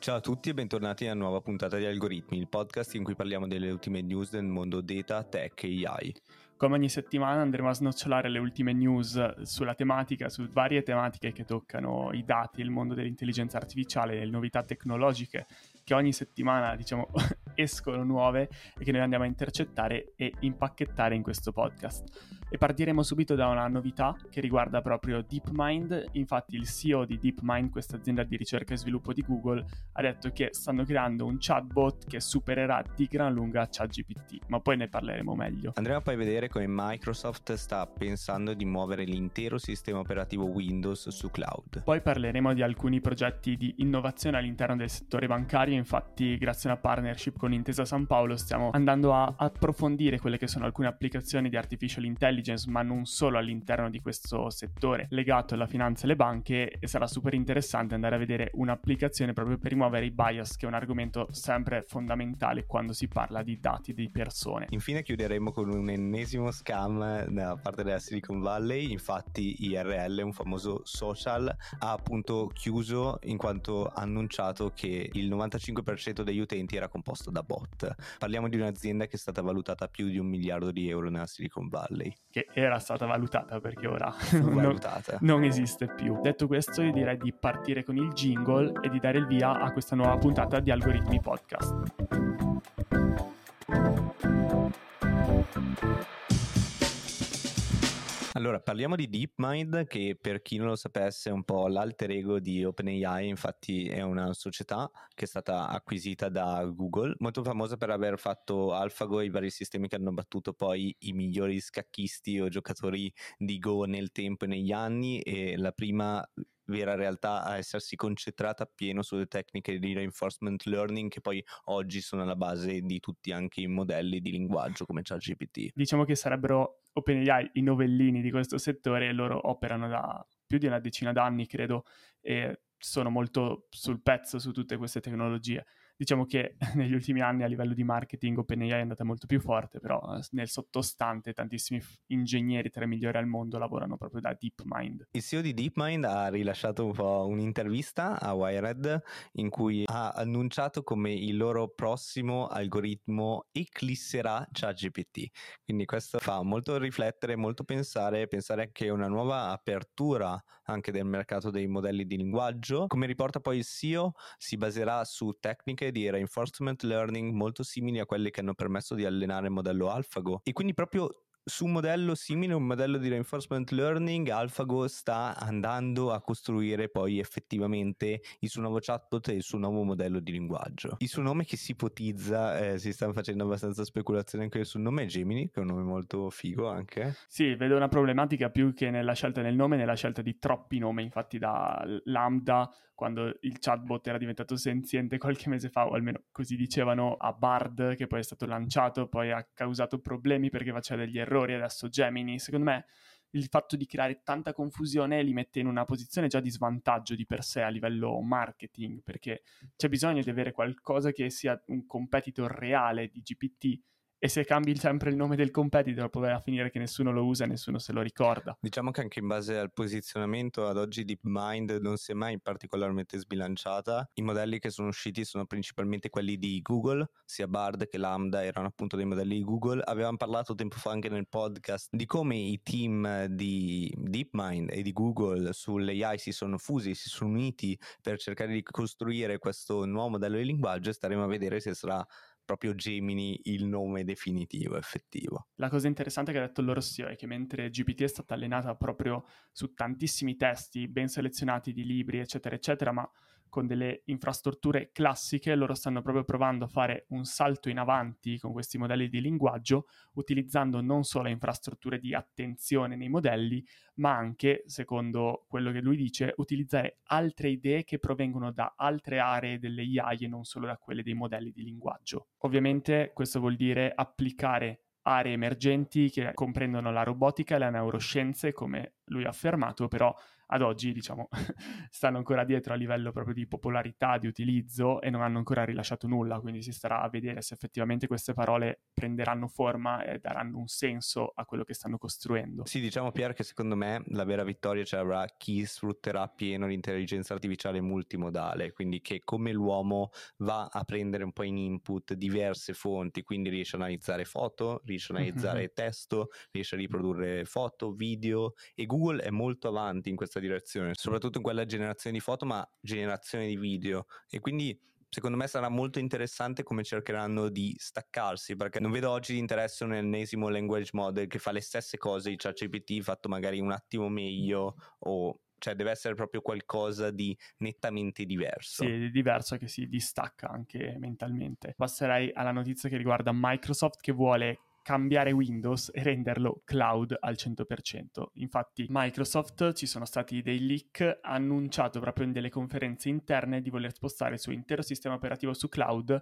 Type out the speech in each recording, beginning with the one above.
Ciao a tutti e bentornati alla nuova puntata di Algoritmi, il podcast in cui parliamo delle ultime news del mondo data, tech e AI. Come ogni settimana andremo a snocciolare le ultime news sulla tematica, su varie tematiche che toccano i dati, il mondo dell'intelligenza artificiale, le novità tecnologiche che ogni settimana diciamo escono nuove e che noi andiamo a intercettare e impacchettare in questo podcast. E partiremo subito da una novità che riguarda proprio DeepMind. Infatti il CEO di DeepMind, questa azienda di ricerca e sviluppo di Google, ha detto che stanno creando un chatbot che supererà di gran lunga ChatGPT, ma poi ne parleremo meglio. Andremo poi a vedere come Microsoft sta pensando di muovere l'intero sistema operativo Windows su cloud. Poi parleremo di alcuni progetti di innovazione all'interno del settore bancario, infatti grazie a una partnership con Intesa San Paolo stiamo andando a approfondire quelle che sono alcune applicazioni di artificial intelligence ma non solo all'interno di questo settore legato alla finanza e alle banche, e sarà super interessante andare a vedere un'applicazione proprio per rimuovere i bias, che è un argomento sempre fondamentale quando si parla di dati di persone. Infine chiuderemo con un ennesimo scam da parte della Silicon Valley, infatti IRL, un famoso social, ha appunto chiuso in quanto annunciato che il 95% degli utenti era composto da bot. Parliamo di un'azienda che è stata valutata a più di un miliardo di euro nella Silicon Valley che era stata valutata perché ora non, non, esiste più. Detto questo, io direi di partire con il jingle e di dare il via a questa nuova puntata di Algoritmi Podcast. Allora, parliamo di DeepMind, che per chi non lo sapesse è un po' l'alter ego di OpenAI, infatti è una società che è stata acquisita da Google, molto famosa per aver fatto AlphaGo e i vari sistemi che hanno battuto poi i migliori scacchisti o giocatori di Go nel tempo e negli anni e la prima vera realtà a essersi concentrata appieno sulle tecniche di reinforcement learning che poi oggi sono alla base di tutti anche i modelli di linguaggio come ChatGPT. Diciamo che sarebbero OpenAI i novellini di questo settore loro operano da più di una decina d'anni credo e sono molto sul pezzo su tutte queste tecnologie diciamo che negli ultimi anni a livello di marketing OpenAI è andata molto più forte, però eh, nel sottostante tantissimi ingegneri tra i migliori al mondo lavorano proprio da DeepMind. Il CEO di DeepMind ha rilasciato un po' un'intervista a Wired in cui ha annunciato come il loro prossimo algoritmo eclisserà ChatGPT. Quindi questo fa molto riflettere, molto pensare, pensare che una nuova apertura anche del mercato dei modelli di linguaggio. Come riporta poi il CEO, si baserà su tecniche di reinforcement learning molto simili a quelle che hanno permesso di allenare il modello AlphaGo e quindi proprio su un modello simile, un modello di reinforcement learning, AlphaGo sta andando a costruire poi effettivamente il suo nuovo chatbot e il suo nuovo modello di linguaggio. Il suo nome che si ipotizza, eh, si stanno facendo abbastanza speculazioni anche sul nome, è Gemini, che è un nome molto figo anche. Sì, vedo una problematica più che nella scelta del nome, nella scelta di troppi nomi, infatti da Lambda quando il chatbot era diventato senziente qualche mese fa, o almeno così dicevano a Bard, che poi è stato lanciato, poi ha causato problemi perché faceva degli errori, adesso Gemini, secondo me il fatto di creare tanta confusione li mette in una posizione già di svantaggio di per sé a livello marketing, perché c'è bisogno di avere qualcosa che sia un competitor reale di GPT e se cambi sempre il nome del competitor poi a finire che nessuno lo usa e nessuno se lo ricorda. Diciamo che anche in base al posizionamento ad oggi DeepMind non si è mai particolarmente sbilanciata. I modelli che sono usciti sono principalmente quelli di Google, sia Bard che Lambda erano appunto dei modelli di Google. Avevamo parlato tempo fa anche nel podcast di come i team di DeepMind e di Google sull'AI si sono fusi, si sono uniti per cercare di costruire questo nuovo modello di linguaggio e staremo a vedere se sarà proprio Gemini il nome definitivo, effettivo. La cosa interessante che ha detto loro CEO è che mentre GPT è stata allenata proprio su tantissimi testi ben selezionati di libri, eccetera, eccetera, ma con delle infrastrutture classiche, loro stanno proprio provando a fare un salto in avanti con questi modelli di linguaggio, utilizzando non solo infrastrutture di attenzione nei modelli, ma anche, secondo quello che lui dice, utilizzare altre idee che provengono da altre aree delle AI e non solo da quelle dei modelli di linguaggio. Ovviamente questo vuol dire applicare aree emergenti che comprendono la robotica e le neuroscienze, come lui ha affermato, però ad oggi, diciamo, stanno ancora dietro a livello proprio di popolarità, di utilizzo e non hanno ancora rilasciato nulla, quindi si starà a vedere se effettivamente queste parole prenderanno forma e daranno un senso a quello che stanno costruendo. Sì, diciamo Pier che secondo me la vera vittoria ce l'avrà chi sfrutterà pieno l'intelligenza artificiale multimodale, quindi che come l'uomo va a prendere un po' in input diverse fonti, quindi riesce a analizzare foto, riesce a analizzare mm-hmm. testo, riesce a riprodurre foto, video e Google è molto avanti in questa direzione, soprattutto in quella generazione di foto, ma generazione di video e quindi secondo me sarà molto interessante come cercheranno di staccarsi, perché non vedo oggi di interesse un ennesimo language model che fa le stesse cose di ChatGPT fatto magari un attimo meglio o cioè deve essere proprio qualcosa di nettamente diverso. Sì, di diverso che si distacca anche mentalmente. Passerei alla notizia che riguarda Microsoft che vuole cambiare Windows e renderlo cloud al 100%. Infatti Microsoft ci sono stati dei leak, ha annunciato proprio in delle conferenze interne di voler spostare il suo intero sistema operativo su cloud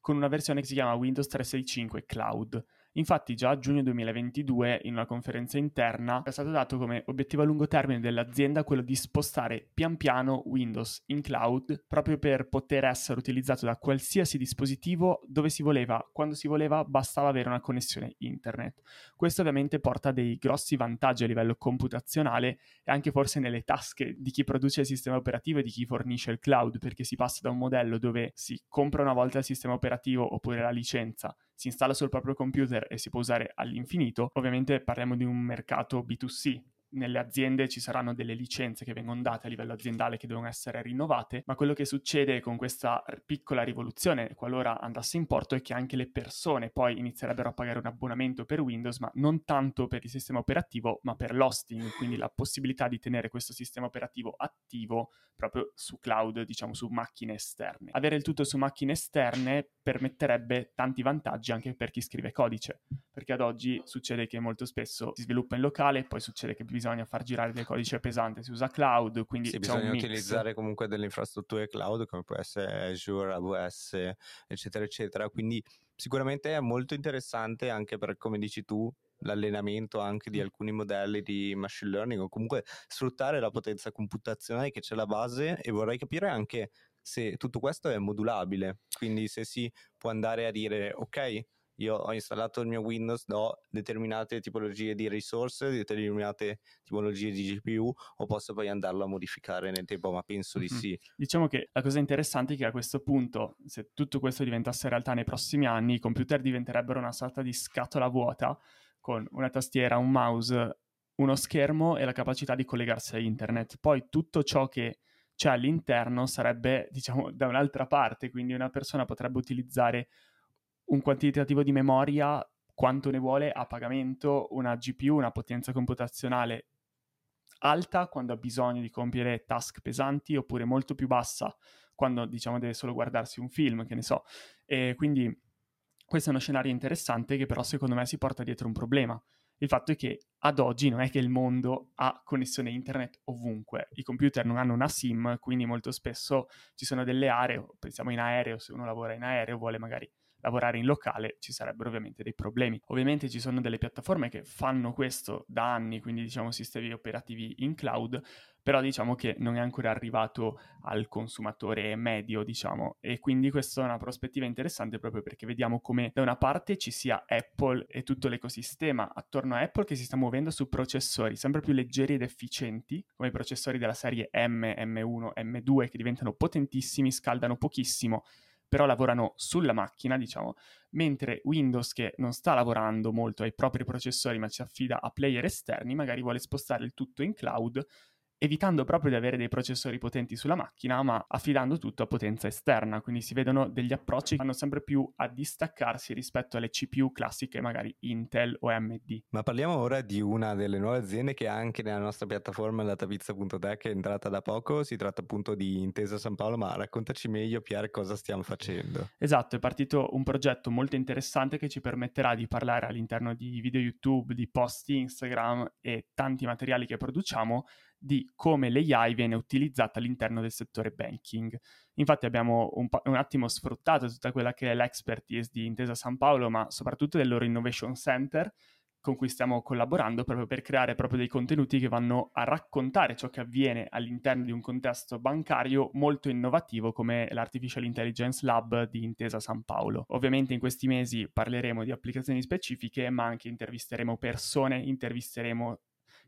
con una versione che si chiama Windows 365 Cloud. Infatti già a giugno 2022 in una conferenza interna è stato dato come obiettivo a lungo termine dell'azienda quello di spostare pian piano Windows in cloud proprio per poter essere utilizzato da qualsiasi dispositivo dove si voleva, quando si voleva bastava avere una connessione internet. Questo ovviamente porta dei grossi vantaggi a livello computazionale e anche forse nelle tasche di chi produce il sistema operativo e di chi fornisce il cloud perché si passa da un modello dove si compra una volta il sistema operativo oppure la licenza si installa sul proprio computer e si può usare all'infinito, ovviamente parliamo di un mercato B2C, nelle aziende ci saranno delle licenze che vengono date a livello aziendale che devono essere rinnovate, ma quello che succede con questa piccola rivoluzione, qualora andasse in porto, è che anche le persone poi inizierebbero a pagare un abbonamento per Windows, ma non tanto per il sistema operativo, ma per l'hosting, quindi la possibilità di tenere questo sistema operativo attivo proprio su cloud, diciamo su macchine esterne. Avere il tutto su macchine esterne permetterebbe tanti vantaggi anche per chi scrive codice, perché ad oggi succede che molto spesso si sviluppa in locale, poi succede che bisogna bisogna far girare del codice pesante, si usa cloud, quindi sì, bisogna utilizzare comunque delle infrastrutture cloud come può essere Azure, AWS, eccetera, eccetera. Quindi sicuramente è molto interessante anche per, come dici tu, l'allenamento anche di alcuni modelli di machine learning o comunque sfruttare la potenza computazionale che c'è la base. E vorrei capire anche se tutto questo è modulabile, quindi se si può andare a dire ok, io ho installato il mio Windows, do determinate tipologie di risorse, determinate tipologie di GPU, o posso poi andarlo a modificare nel tempo, ma penso mm-hmm. di sì. Diciamo che la cosa interessante è che a questo punto, se tutto questo diventasse realtà nei prossimi anni, i computer diventerebbero una sorta di scatola vuota con una tastiera, un mouse, uno schermo e la capacità di collegarsi a internet. Poi tutto ciò che c'è all'interno sarebbe, diciamo, da un'altra parte, quindi una persona potrebbe utilizzare un quantitativo di memoria quanto ne vuole a pagamento, una GPU, una potenza computazionale alta quando ha bisogno di compiere task pesanti oppure molto più bassa quando diciamo deve solo guardarsi un film, che ne so. E quindi questo è uno scenario interessante che però secondo me si porta dietro un problema. Il fatto è che ad oggi non è che il mondo ha connessione internet ovunque, i computer non hanno una SIM, quindi molto spesso ci sono delle aree, pensiamo in aereo, se uno lavora in aereo vuole magari lavorare in locale ci sarebbero ovviamente dei problemi. Ovviamente ci sono delle piattaforme che fanno questo da anni, quindi diciamo sistemi operativi in cloud, però diciamo che non è ancora arrivato al consumatore medio, diciamo, e quindi questa è una prospettiva interessante proprio perché vediamo come da una parte ci sia Apple e tutto l'ecosistema attorno a Apple che si sta muovendo su processori sempre più leggeri ed efficienti, come i processori della serie M, M1, M2 che diventano potentissimi, scaldano pochissimo però lavorano sulla macchina, diciamo, mentre Windows che non sta lavorando molto ai propri processori ma si affida a player esterni, magari vuole spostare il tutto in cloud evitando proprio di avere dei processori potenti sulla macchina, ma affidando tutto a potenza esterna. Quindi si vedono degli approcci che vanno sempre più a distaccarsi rispetto alle CPU classiche, magari Intel o AMD. Ma parliamo ora di una delle nuove aziende che anche nella nostra piattaforma latavizza.tech è entrata da poco. Si tratta appunto di Intesa San Paolo, ma raccontaci meglio, Pier, cosa stiamo facendo. Esatto, è partito un progetto molto interessante che ci permetterà di parlare all'interno di video YouTube, di post Instagram e tanti materiali che produciamo di come l'AI viene utilizzata all'interno del settore banking. Infatti abbiamo un, po- un, attimo sfruttato tutta quella che è l'expertise di Intesa San Paolo, ma soprattutto del loro Innovation Center, con cui stiamo collaborando proprio per creare proprio dei contenuti che vanno a raccontare ciò che avviene all'interno di un contesto bancario molto innovativo come l'Artificial Intelligence Lab di Intesa San Paolo. Ovviamente in questi mesi parleremo di applicazioni specifiche, ma anche intervisteremo persone, intervisteremo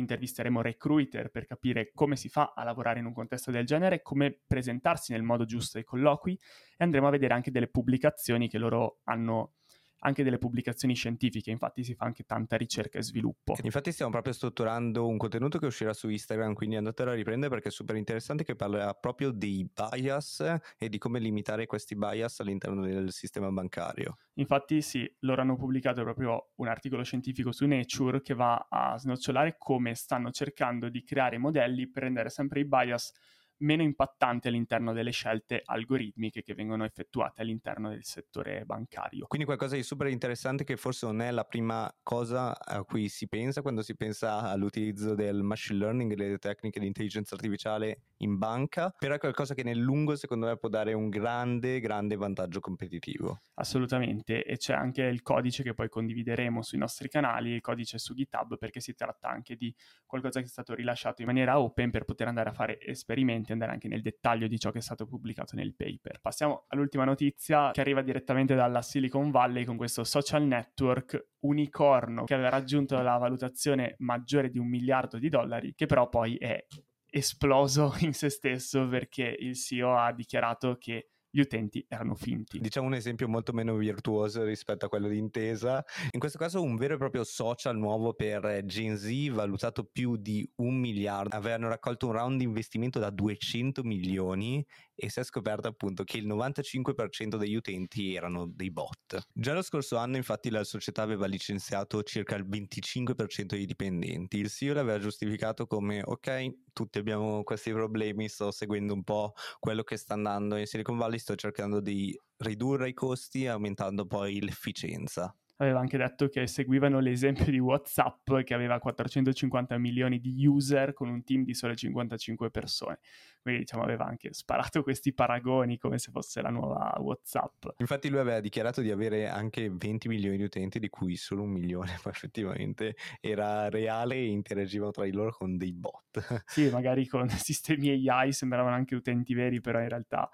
intervisteremo recruiter per capire come si fa a lavorare in un contesto del genere, come presentarsi nel modo giusto ai colloqui e andremo a vedere anche delle pubblicazioni che loro hanno anche delle pubblicazioni scientifiche, infatti si fa anche tanta ricerca e sviluppo. Infatti stiamo proprio strutturando un contenuto che uscirà su Instagram, quindi andatelo a riprendere perché è super interessante che parlerà proprio dei bias e di come limitare questi bias all'interno del sistema bancario. Infatti sì, loro hanno pubblicato proprio un articolo scientifico su Nature che va a snocciolare come stanno cercando di creare modelli per rendere sempre i bias meno impattanti all'interno delle scelte algoritmiche che vengono effettuate all'interno del settore bancario. Quindi qualcosa di super interessante che forse non è la prima cosa a cui si pensa quando si pensa all'utilizzo del machine learning e delle tecniche di intelligenza artificiale in banca, però è qualcosa che nel lungo secondo me può dare un grande, grande vantaggio competitivo. Assolutamente, e c'è anche il codice che poi condivideremo sui nostri canali, il codice su GitHub, perché si tratta anche di qualcosa che è stato rilasciato in maniera open per poter andare a fare esperimenti, andare anche nel dettaglio di ciò che è stato pubblicato nel paper. Passiamo all'ultima notizia che arriva direttamente dalla Silicon Valley con questo social network unicorno che aveva raggiunto la valutazione maggiore di un miliardo di dollari, che però poi è esploso in se stesso perché il CEO ha dichiarato che gli utenti erano finti. Diciamo un esempio molto meno virtuoso rispetto a quello di Intesa. In questo caso un vero e proprio social nuovo per Gen Z valutato più di un miliardo. Avevano raccolto un round di investimento da 200 milioni e si è scoperto appunto che il 95% degli utenti erano dei bot. Già lo scorso anno infatti la società aveva licenziato circa il 25% dei dipendenti. Il CEO l'aveva giustificato come ok, tutti abbiamo questi problemi, sto seguendo un po' quello che sta andando in Silicon Valley, sto cercando di ridurre i costi aumentando poi l'efficienza aveva anche detto che seguivano l'esempio di WhatsApp che aveva 450 milioni di user con un team di sole 55 persone. Quindi diciamo aveva anche sparato questi paragoni come se fosse la nuova WhatsApp. Infatti lui aveva dichiarato di avere anche 20 milioni di utenti di cui solo un milione poi effettivamente era reale e interagivano tra di loro con dei bot. Sì, magari con sistemi AI sembravano anche utenti veri, però in realtà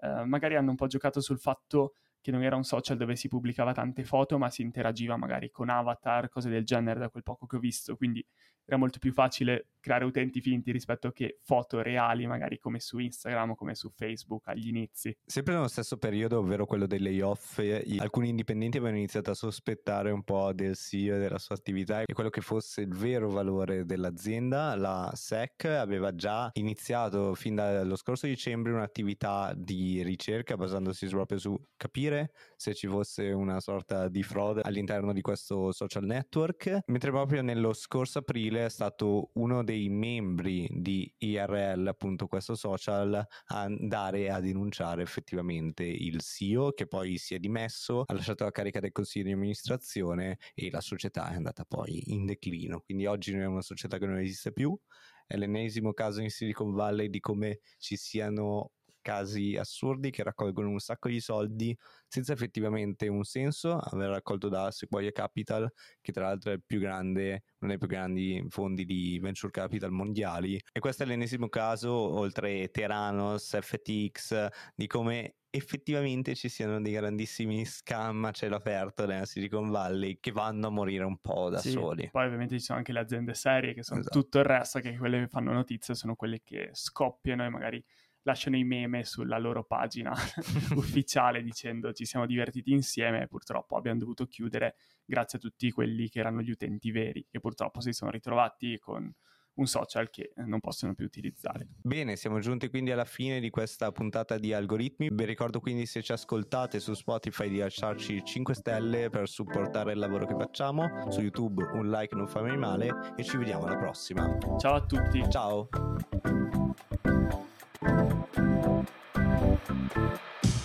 eh, magari hanno un po' giocato sul fatto che non era un social dove si pubblicava tante foto, ma si interagiva magari con avatar, cose del genere, da quel poco che ho visto. Quindi era molto più facile creare utenti finti rispetto che foto reali, magari come su Instagram o come su Facebook agli inizi. Sempre nello stesso periodo, ovvero quello dei layoff, alcuni indipendenti avevano iniziato a sospettare un po' del CEO e della sua attività e quello che fosse il vero valore dell'azienda. La SEC aveva già iniziato fin dallo scorso dicembre un'attività di ricerca basandosi proprio su capire se ci fosse una sorta di frode all'interno di questo social network, mentre proprio nello scorso aprile è stato uno dei membri di IRL, appunto questo social, andare a denunciare effettivamente il CEO che poi si è dimesso, ha lasciato la carica del consiglio di amministrazione e la società è andata poi in declino. Quindi oggi non è una società che non esiste più, è l'ennesimo caso in Silicon Valley di come ci siano casi assurdi che raccolgono un sacco di soldi senza effettivamente un senso, aver raccolto da Sequoia Capital, che tra l'altro è il più grande, uno dei più grandi fondi di venture capital mondiali. E questo è l'ennesimo caso, oltre Teranos, FTX, di come effettivamente ci siano dei grandissimi scam a cielo aperto nella Silicon Valley che vanno a morire un po' da sì, soli. Poi ovviamente ci sono anche le aziende serie che sono esatto. tutto il resto, che quelle che fanno notizie sono quelle che scoppiano e magari lasciano i meme sulla loro pagina ufficiale dicendo ci siamo divertiti insieme e purtroppo abbiamo dovuto chiudere grazie a tutti quelli che erano gli utenti veri che purtroppo si sono ritrovati con un social che non possono più utilizzare. Bene, siamo giunti quindi alla fine di questa puntata di algoritmi. Vi ricordo quindi se ci ascoltate su Spotify di lasciarci 5 stelle per supportare il lavoro che facciamo. Su YouTube un like non fa mai male e ci vediamo alla prossima. Ciao a tutti. Ciao. Thank you.